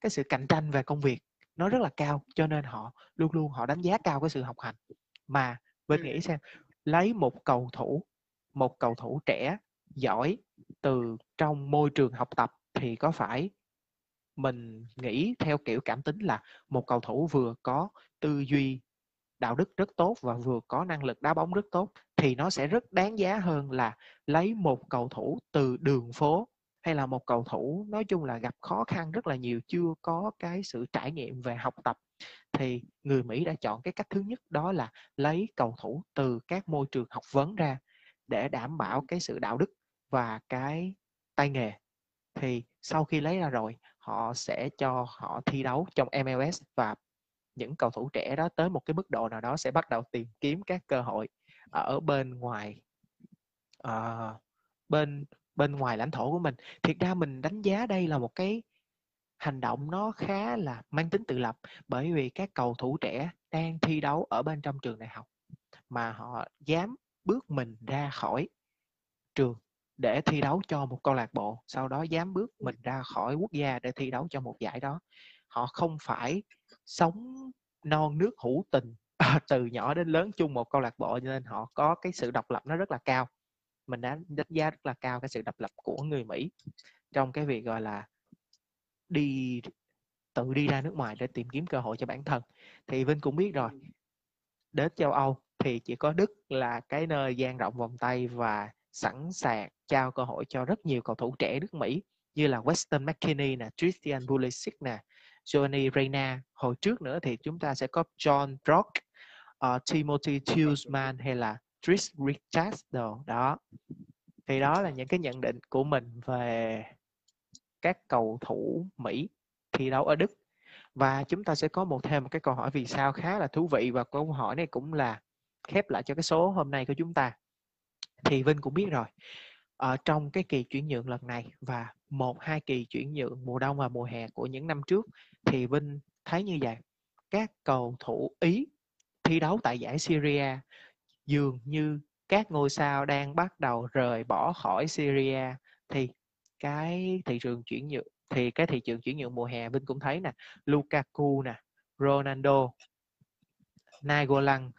cái sự cạnh tranh về công việc nó rất là cao cho nên họ luôn luôn họ đánh giá cao cái sự học hành. Mà Vinh nghĩ xem lấy một cầu thủ, một cầu thủ trẻ giỏi từ trong môi trường học tập thì có phải mình nghĩ theo kiểu cảm tính là một cầu thủ vừa có tư duy, đạo đức rất tốt và vừa có năng lực đá bóng rất tốt thì nó sẽ rất đáng giá hơn là lấy một cầu thủ từ đường phố hay là một cầu thủ nói chung là gặp khó khăn rất là nhiều chưa có cái sự trải nghiệm về học tập thì người Mỹ đã chọn cái cách thứ nhất đó là lấy cầu thủ từ các môi trường học vấn ra để đảm bảo cái sự đạo đức và cái tay nghề. Thì sau khi lấy ra rồi họ sẽ cho họ thi đấu trong MLS và những cầu thủ trẻ đó tới một cái mức độ nào đó sẽ bắt đầu tìm kiếm các cơ hội ở bên ngoài uh, bên bên ngoài lãnh thổ của mình. Thiệt ra mình đánh giá đây là một cái hành động nó khá là mang tính tự lập, bởi vì các cầu thủ trẻ đang thi đấu ở bên trong trường đại học mà họ dám bước mình ra khỏi trường để thi đấu cho một câu lạc bộ, sau đó dám bước mình ra khỏi quốc gia để thi đấu cho một giải đó. Họ không phải sống non nước hữu tình từ nhỏ đến lớn chung một câu lạc bộ nên họ có cái sự độc lập nó rất là cao mình đã đánh giá rất là cao cái sự độc lập của người Mỹ trong cái việc gọi là đi tự đi ra nước ngoài để tìm kiếm cơ hội cho bản thân. Thì Vinh cũng biết rồi đến châu Âu thì chỉ có Đức là cái nơi gian rộng vòng tay và sẵn sàng trao cơ hội cho rất nhiều cầu thủ trẻ nước Mỹ như là Weston McKinney nè, Christian Pulisic nè, Johnny Reyna hồi trước nữa thì chúng ta sẽ có John Brock uh, Timothy Tillman hay là Trish Richards đồ. Đó. Thì đó là những cái nhận định của mình về các cầu thủ Mỹ thi đấu ở Đức. Và chúng ta sẽ có một thêm một cái câu hỏi vì sao khá là thú vị và câu hỏi này cũng là khép lại cho cái số hôm nay của chúng ta. Thì Vinh cũng biết rồi, ở trong cái kỳ chuyển nhượng lần này và một, hai kỳ chuyển nhượng mùa đông và mùa hè của những năm trước, thì Vinh thấy như vậy. Các cầu thủ Ý thi đấu tại giải Syria dường như các ngôi sao đang bắt đầu rời bỏ khỏi Syria thì cái thị trường chuyển nhượng thì cái thị trường chuyển nhượng mùa hè Vinh cũng thấy nè Lukaku nè Ronaldo Nagolan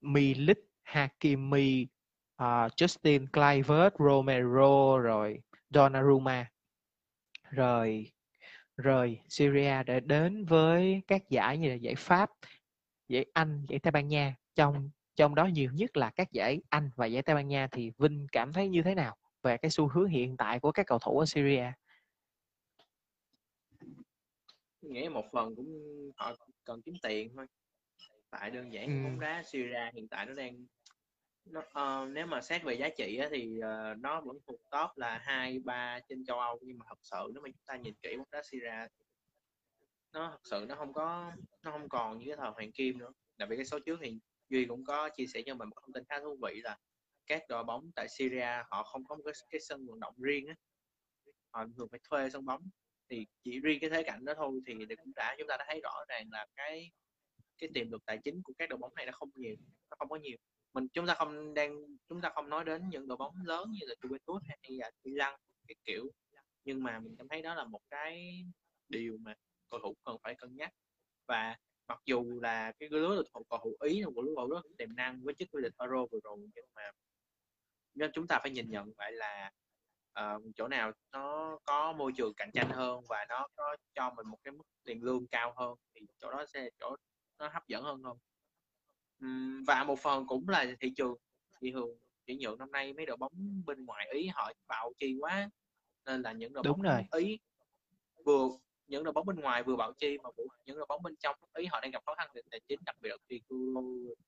Milik Hakimi uh, Justin Kluivert Romero rồi Donnarumma rồi rời Syria để đến với các giải như là giải Pháp, giải Anh, giải Tây Ban Nha. Trong trong đó nhiều nhất là các giải Anh và giải Tây Ban Nha thì Vinh cảm thấy như thế nào về cái xu hướng hiện tại của các cầu thủ ở Syria? Nghĩ một phần cũng họ cần kiếm tiền thôi. Tại đơn giản ừ. bóng đá Syria hiện tại nó đang nó, uh, nếu mà xét về giá trị á, thì uh, nó vẫn thuộc top là hai ba trên châu Âu nhưng mà thật sự nếu mà chúng ta nhìn kỹ bóng đá Syria nó thật sự nó không có nó không còn như cái thời hoàng kim nữa đặc biệt cái số trước thì duy cũng có chia sẻ cho mình một thông tin khá thú vị là các đội bóng tại Syria họ không có một cái, cái sân vận động riêng á. Họ thường phải thuê sân bóng. Thì chỉ riêng cái thế cảnh đó thôi thì cũng đã chúng ta đã thấy rõ ràng là cái cái tiềm lực tài chính của các đội bóng này nó không nhiều nó không có nhiều. Mình chúng ta không đang chúng ta không nói đến những đội bóng lớn như là Juventus hay là Milan cái kiểu. Nhưng mà mình cảm thấy đó là một cái điều mà cầu thủ cần phải cân nhắc. Và mặc dù là cái lứa cầu thủ ý là một lứa cầu rất tiềm năng với chức vô địch Euro vừa rồi nhưng mà nên chúng ta phải nhìn nhận vậy là uh, chỗ nào nó có môi trường cạnh tranh hơn và nó có cho mình một cái mức tiền lương cao hơn thì chỗ đó sẽ chỗ nó hấp dẫn hơn không và một phần cũng là thị trường thị trường chuyển nhượng năm nay mấy đội bóng bên ngoài ý họ bạo chi quá nên là những đội Đúng bóng rồi. ý vừa những đội bóng bên ngoài vừa bảo chi mà những đội bóng bên trong ý họ đang gặp khó khăn về tài chính đặc biệt là khi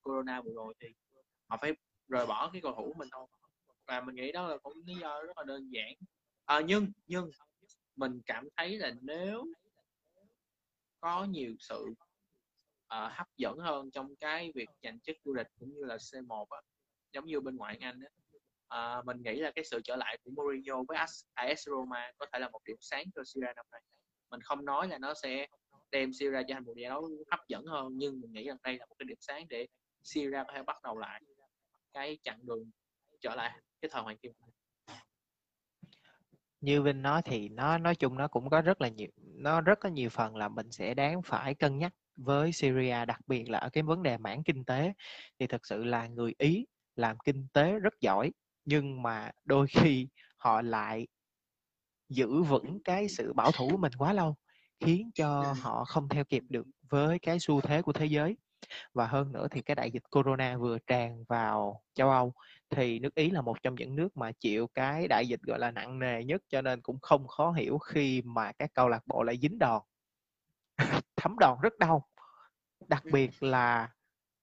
corona vừa rồi thì họ phải rời bỏ cái cầu thủ mình thôi và mình nghĩ đó là cũng lý do rất là đơn giản à, nhưng nhưng mình cảm thấy là nếu có nhiều sự uh, hấp dẫn hơn trong cái việc giành chức du lịch cũng như là C1 á, giống như bên ngoại Anh á. Uh, mình nghĩ là cái sự trở lại của Mourinho với AS Roma có thể là một điểm sáng cho Syria năm nay mình không nói là nó sẽ đem Syria cho thành một giải đấu hấp dẫn hơn, nhưng mình nghĩ rằng đây là một cái điểm sáng để Syria có thể bắt đầu lại cái chặng đường trở lại cái thời hoàng kim. Như Vinh nói thì nó, nói chung nó cũng có rất là nhiều, nó rất có nhiều phần là mình sẽ đáng phải cân nhắc với Syria, đặc biệt là ở cái vấn đề mảng kinh tế. Thì thực sự là người Ý làm kinh tế rất giỏi, nhưng mà đôi khi họ lại giữ vững cái sự bảo thủ của mình quá lâu khiến cho họ không theo kịp được với cái xu thế của thế giới. Và hơn nữa thì cái đại dịch corona vừa tràn vào châu Âu thì nước Ý là một trong những nước mà chịu cái đại dịch gọi là nặng nề nhất cho nên cũng không khó hiểu khi mà các câu lạc bộ lại dính đòn thấm đòn rất đau. Đặc biệt là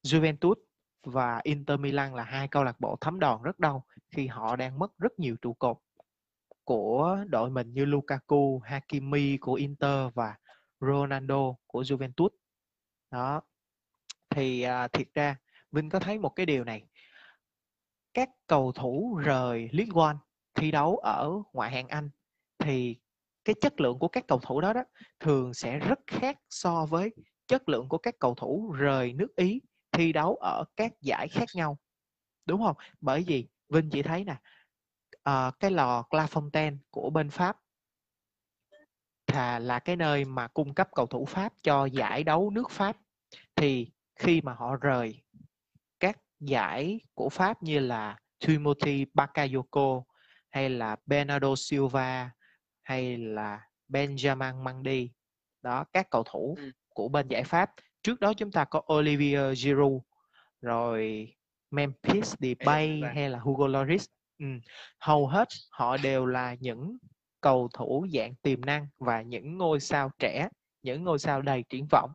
Juventus và Inter Milan là hai câu lạc bộ thấm đòn rất đau khi họ đang mất rất nhiều trụ cột của đội mình như Lukaku, Hakimi của Inter và Ronaldo của Juventus. Đó. Thì à, thiệt ra Vinh có thấy một cái điều này. Các cầu thủ rời League One thi đấu ở ngoại hạng Anh thì cái chất lượng của các cầu thủ đó đó thường sẽ rất khác so với chất lượng của các cầu thủ rời nước Ý thi đấu ở các giải khác nhau đúng không bởi vì Vinh chỉ thấy nè uh, cái lò Clairefontaine của bên Pháp. Thà là cái nơi mà cung cấp cầu thủ Pháp cho giải đấu nước Pháp. Thì khi mà họ rời các giải của Pháp như là Timothy Bakayoko hay là Bernardo Silva hay là Benjamin Mendy đó các cầu thủ ừ. của bên giải Pháp trước đó chúng ta có Olivier Giroud rồi Memphis Depay hay là Hugo Lloris ừ. hầu hết họ đều là những cầu thủ dạng tiềm năng và những ngôi sao trẻ những ngôi sao đầy triển vọng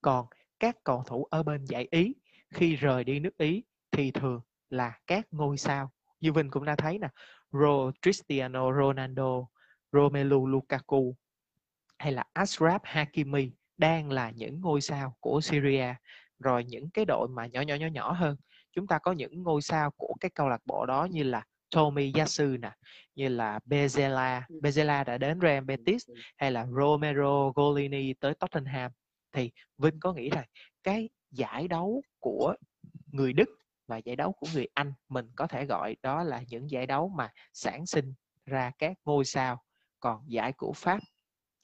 còn các cầu thủ ở bên giải Ý khi rời đi nước Ý thì thường là các ngôi sao như Vinh cũng đã thấy nè Ro, Cristiano Ronaldo, Romelu Lukaku hay là Ashraf Hakimi đang là những ngôi sao của Syria rồi những cái đội mà nhỏ nhỏ nhỏ nhỏ hơn chúng ta có những ngôi sao của cái câu lạc bộ đó như là Tomiyasu nè như là Bezela. Bezela đã đến Real Betis hay là Romero Golini tới Tottenham. Thì Vinh có nghĩ rằng cái giải đấu của người Đức và giải đấu của người Anh mình có thể gọi đó là những giải đấu mà sản sinh ra các ngôi sao? Còn giải của Pháp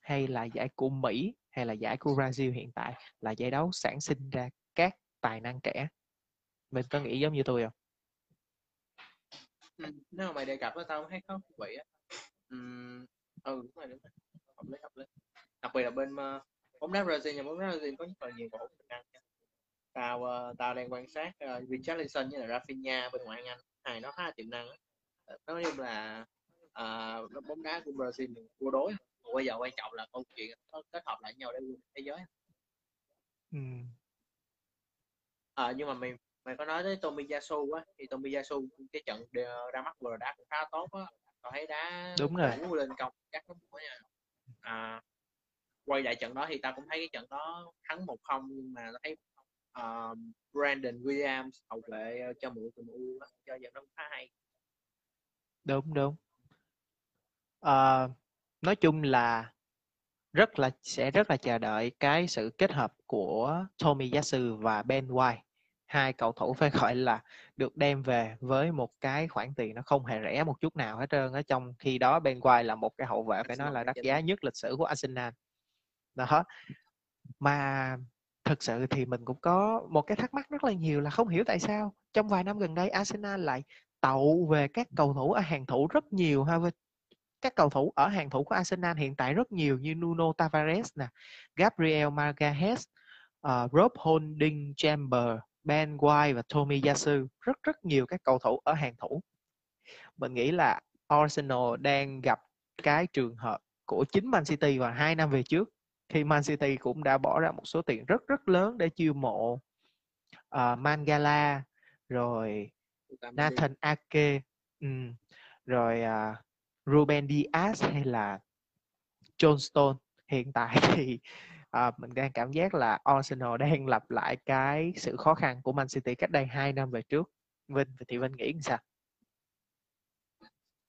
hay là giải của Mỹ hay là giải của Brazil hiện tại là giải đấu sản sinh ra các tài năng trẻ? Mình có nghĩ giống như tôi không ừ, nếu mà mày đề cập với tao thấy có thú vị á. Ừ, ừ đúng rồi đúng rồi. Hợp lý hợp lý. Đặc biệt là bên uh, bóng đá Brazil nhà bóng đá Brazil có rất là nhiều tiềm năng tao uh, tao đang quan sát uh, Richarlison với là Rafinha bên ngoại Anh hai nó khá là tiềm năng nói chung là uh, bóng đá của Brazil cua đối bây giờ quan trọng là câu chuyện kết hợp lại nhau để vươn thế giới. Ừ. à, nhưng mà mày mày có nói tới Tomiyasu á thì Tomiyasu cái trận ra mắt vừa đá cũng khá tốt á. Tao thấy đá đúng rồi. lên công chắc lắm nha. À, quay lại trận đó thì tao cũng thấy cái trận đó thắng một không nhưng mà tao thấy uh, Brandon Williams hậu vệ cho mượn từ MU cho trận đó khá hay. Đúng đúng. Uh, nói chung là rất là sẽ rất là chờ đợi cái sự kết hợp của Tomiyasu và Ben White hai cầu thủ phải gọi là được đem về với một cái khoản tiền nó không hề rẻ một chút nào hết trơn ở trong khi đó Ben White là một cái hậu vệ phải nói là đắt giá nhất lịch sử của Arsenal. Đó. Mà thực sự thì mình cũng có một cái thắc mắc rất là nhiều là không hiểu tại sao trong vài năm gần đây Arsenal lại tậu về các cầu thủ ở hàng thủ rất nhiều ha các cầu thủ ở hàng thủ của Arsenal hiện tại rất nhiều như Nuno Tavares nè, Gabriel Magalhaes, uh, Rob Holding Chamber, Ben White và Tomiyasu rất rất nhiều các cầu thủ ở hàng thủ. Mình nghĩ là Arsenal đang gặp cái trường hợp của chính Man City vào hai năm về trước khi Man City cũng đã bỏ ra một số tiền rất rất lớn để chiêu mộ uh, Mangala rồi Nathan Ake um, rồi uh, Ruben Diaz hay là John Stone. Hiện tại thì à, mình đang cảm giác là Arsenal đang lặp lại cái sự khó khăn của Man City cách đây 2 năm về trước. Vinh thì Vinh nghĩ sao?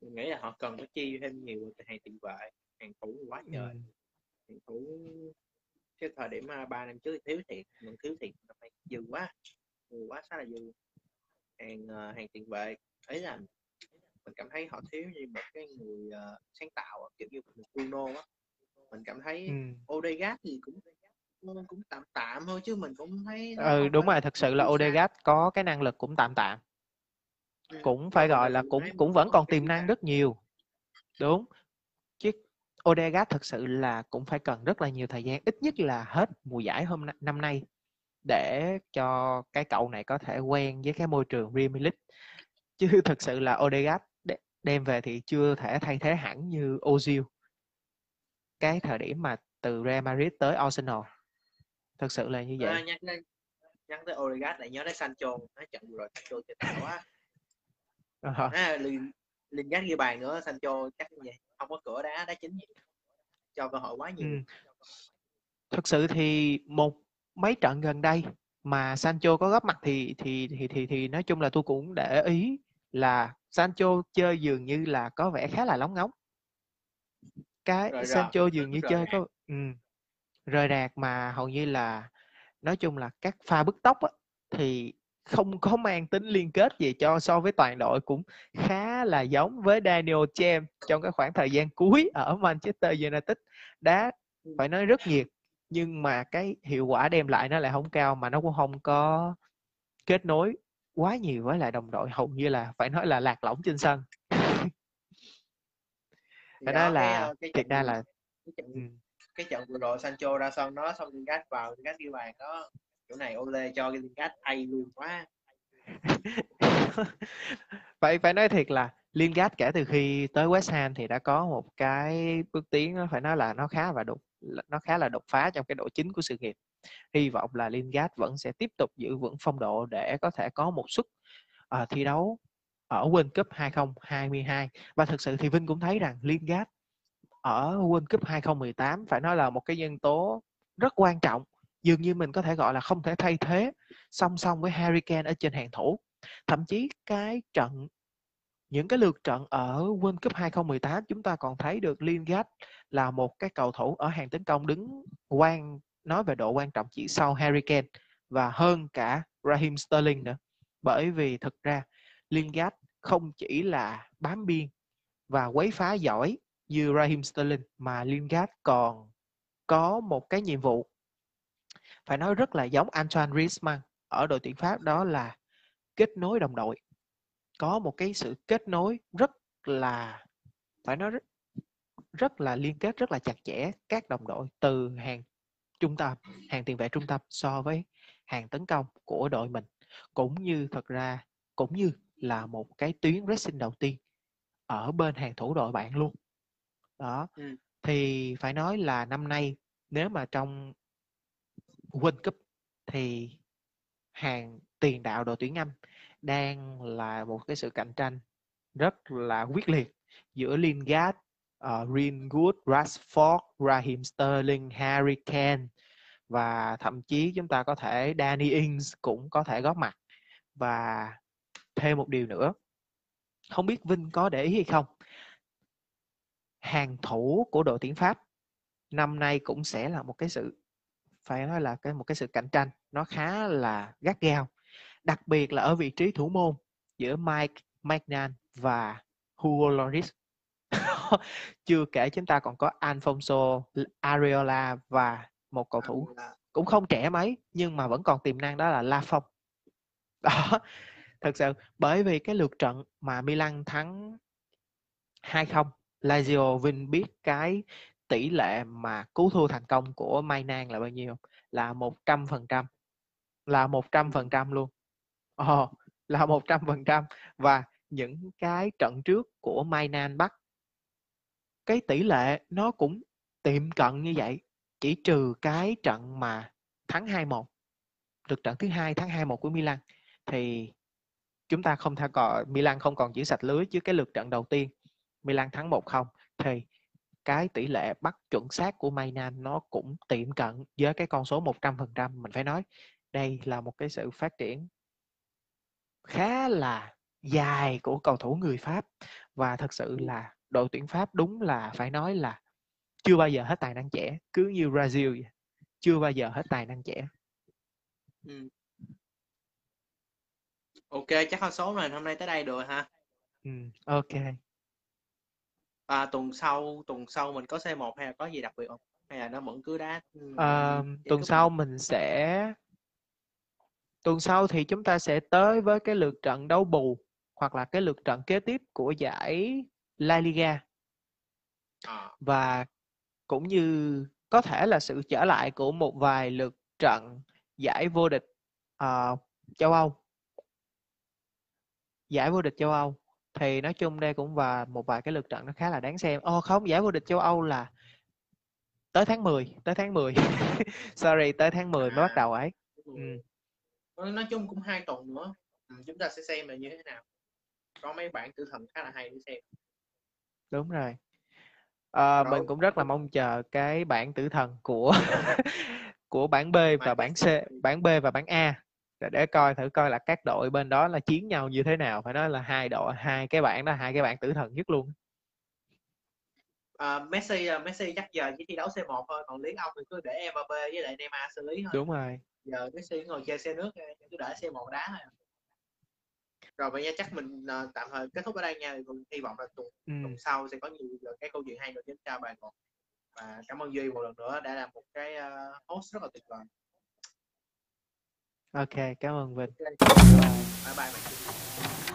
Mình nghĩ là họ cần phải chi thêm nhiều hàng tiền vệ hàng thủ quá trời. Ừ. hàng thủ cái thời điểm à, ba năm trước thì thiếu thiệt mình thiếu thiệt năm nay dư quá dư quá khá là dư. Hàng uh, hàng tiền vệ ấy là mình cảm thấy họ thiếu như một cái người uh, sáng tạo kiểu như Bruno á mình cảm thấy ừ. Odegaard thì cũng cũng tạm tạm thôi chứ mình cũng thấy ừ đúng rồi thật sự là Odegaard có cái năng lực cũng tạm tạm. Ừ. cũng phải gọi là cũng cũng vẫn còn tiềm năng rất nhiều. Đúng chứ Odegaard thật sự là cũng phải cần rất là nhiều thời gian ít nhất là hết mùa giải hôm năm nay để cho cái cậu này có thể quen với cái môi trường Premier League. Chứ thực sự là Odegaard đem về thì chưa thể thay thế hẳn như Ozil cái thời điểm mà từ Real Madrid tới Arsenal? Thật sự là như vậy. à, nhắc đến nhắc tới Odegaard lại nhớ đến Sancho. Nó trận rồi Sancho chơi tệ quá. Uh-huh. à, Lingard ghi bàn nữa Sancho chắc như vậy. Không có cửa đá đá chính cho cơ hội quá nhiều. Ừ. thực sự thì một mấy trận gần đây mà Sancho có góp mặt thì thì thì thì thì nói chung là tôi cũng để ý là Sancho chơi dường như là có vẻ khá là lóng ngóng cái rời Sancho rời. dường như rời chơi rạc. có ừ, rời rạc mà hầu như là nói chung là các pha bứt tốc á, thì không có mang tính liên kết gì cho so với toàn đội cũng khá là giống với Daniel James trong cái khoảng thời gian cuối ở Manchester United đá phải nói rất nhiệt nhưng mà cái hiệu quả đem lại nó lại không cao mà nó cũng không có kết nối quá nhiều với lại đồng đội hầu như là phải nói là lạc lõng trên sân cái đó là ờ, cái, thiệt ra là cái trận, ừ. cái trận vừa rồi Sancho ra sân đó xong Lingard vào Lingard ghi bàn đó. Chỗ này Ole cho cái Lingard hay luôn quá. Phải phải nói thiệt là Lingard kể từ khi tới West Ham thì đã có một cái bước tiến nó phải nói là nó khá và đột nó khá là đột phá trong cái độ chính của sự nghiệp. Hy vọng là Lingard vẫn sẽ tiếp tục giữ vững phong độ để có thể có một suất uh, thi đấu ở World Cup 2022 và thực sự thì Vinh cũng thấy rằng Lingard ở World Cup 2018 phải nói là một cái nhân tố rất quan trọng. Dường như mình có thể gọi là không thể thay thế song song với Harry Kane ở trên hàng thủ. Thậm chí cái trận, những cái lượt trận ở World Cup 2018 chúng ta còn thấy được Lingard là một cái cầu thủ ở hàng tấn công đứng quan, nói về độ quan trọng chỉ sau Harry Kane và hơn cả Raheem Sterling nữa. Bởi vì thực ra Lingard không chỉ là bám biên và quấy phá giỏi như Raheem Sterling mà Lingard còn có một cái nhiệm vụ phải nói rất là giống Antoine Griezmann. Ở đội tuyển Pháp đó là kết nối đồng đội. Có một cái sự kết nối rất là phải nói rất, rất là liên kết rất là chặt chẽ các đồng đội từ hàng trung tâm hàng tiền vệ trung tâm so với hàng tấn công của đội mình. Cũng như thật ra cũng như là một cái tuyến pressing đầu tiên ở bên hàng thủ đội bạn luôn đó ừ. thì phải nói là năm nay nếu mà trong World Cup thì hàng tiền đạo đội tuyển Anh đang là một cái sự cạnh tranh rất là quyết liệt giữa Lingard, uh, Greenwood, Rashford, Raheem Sterling, Harry Kane và thậm chí chúng ta có thể Danny Ings cũng có thể góp mặt và thêm một điều nữa. Không biết Vinh có để ý hay không? Hàng thủ của đội tuyển Pháp năm nay cũng sẽ là một cái sự phải nói là cái một cái sự cạnh tranh. Nó khá là gắt gao đặc biệt là ở vị trí thủ môn giữa Mike Magnan và Hugo Lloris. Chưa kể chúng ta còn có Alfonso Areola và một cầu thủ cũng không trẻ mấy nhưng mà vẫn còn tiềm năng đó là La Phong. Đó thật sự bởi vì cái lượt trận mà Milan thắng 2-0 Lazio Vinh biết cái tỷ lệ mà cứu thua thành công của Mai Nan là bao nhiêu là một trăm phần trăm là một trăm phần trăm luôn. Ồ, là một trăm phần trăm. Và những cái trận trước của Mai Nan bắt cái tỷ lệ nó cũng tiệm cận như vậy chỉ trừ cái trận mà thắng 2-1 được trận thứ hai thắng 2-1 của Milan thì chúng ta không tha còn Milan không còn giữ sạch lưới chứ cái lượt trận đầu tiên. Milan thắng 1-0 thì cái tỷ lệ bắt chuẩn xác của Mainan nó cũng tiệm cận với cái con số 100% mình phải nói. Đây là một cái sự phát triển khá là dài của cầu thủ người Pháp. Và thật sự là đội tuyển Pháp đúng là phải nói là chưa bao giờ hết tài năng trẻ, cứ như Brazil vậy. chưa bao giờ hết tài năng trẻ. Ừ ok chắc con số này hôm nay tới đây được ha. Ừ, ok. À, tuần sau tuần sau mình có C1 hay là có gì đặc biệt không? Hay là nó vẫn cứ đá à, tuần sau mình sẽ tuần sau thì chúng ta sẽ tới với cái lượt trận đấu bù hoặc là cái lượt trận kế tiếp của giải La Liga. À. và cũng như có thể là sự trở lại của một vài lượt trận giải vô địch uh, châu Âu giải vô địch châu Âu thì nói chung đây cũng và một vài cái lượt trận nó khá là đáng xem. Ô không, giải vô địch châu Âu là tới tháng 10, tới tháng 10. Sorry, tới tháng 10 mới bắt đầu ấy. Ừ. Nói chung cũng hai tuần nữa. Ừ, chúng ta sẽ xem là như thế nào. Có mấy bản tử thần khá là hay để xem. Đúng rồi. À, rồi. mình cũng rất là mong chờ cái bản tử thần của của bản B và bản C, bản B và bản A để, để coi thử coi là các đội bên đó là chiến nhau như thế nào phải nói là hai đội hai cái bạn đó hai cái bạn tử thần nhất luôn uh, Messi uh, Messi chắc giờ chỉ thi đấu C1 thôi còn Lý Ông thì cứ để Mbappe với lại Neymar xử lý thôi. Đúng rồi. Giờ Messi ngồi chơi xe nước cứ để C1 đá thôi. Rồi bây giờ chắc mình uh, tạm thời kết thúc ở đây nha mình hy vọng là tuần, ừ. tuần sau sẽ có nhiều cái câu chuyện hay nữa đến cho bạn còn và cảm ơn duy một lần nữa đã làm một cái uh, host rất là tuyệt vời ok cảm ơn vinh. Bye bye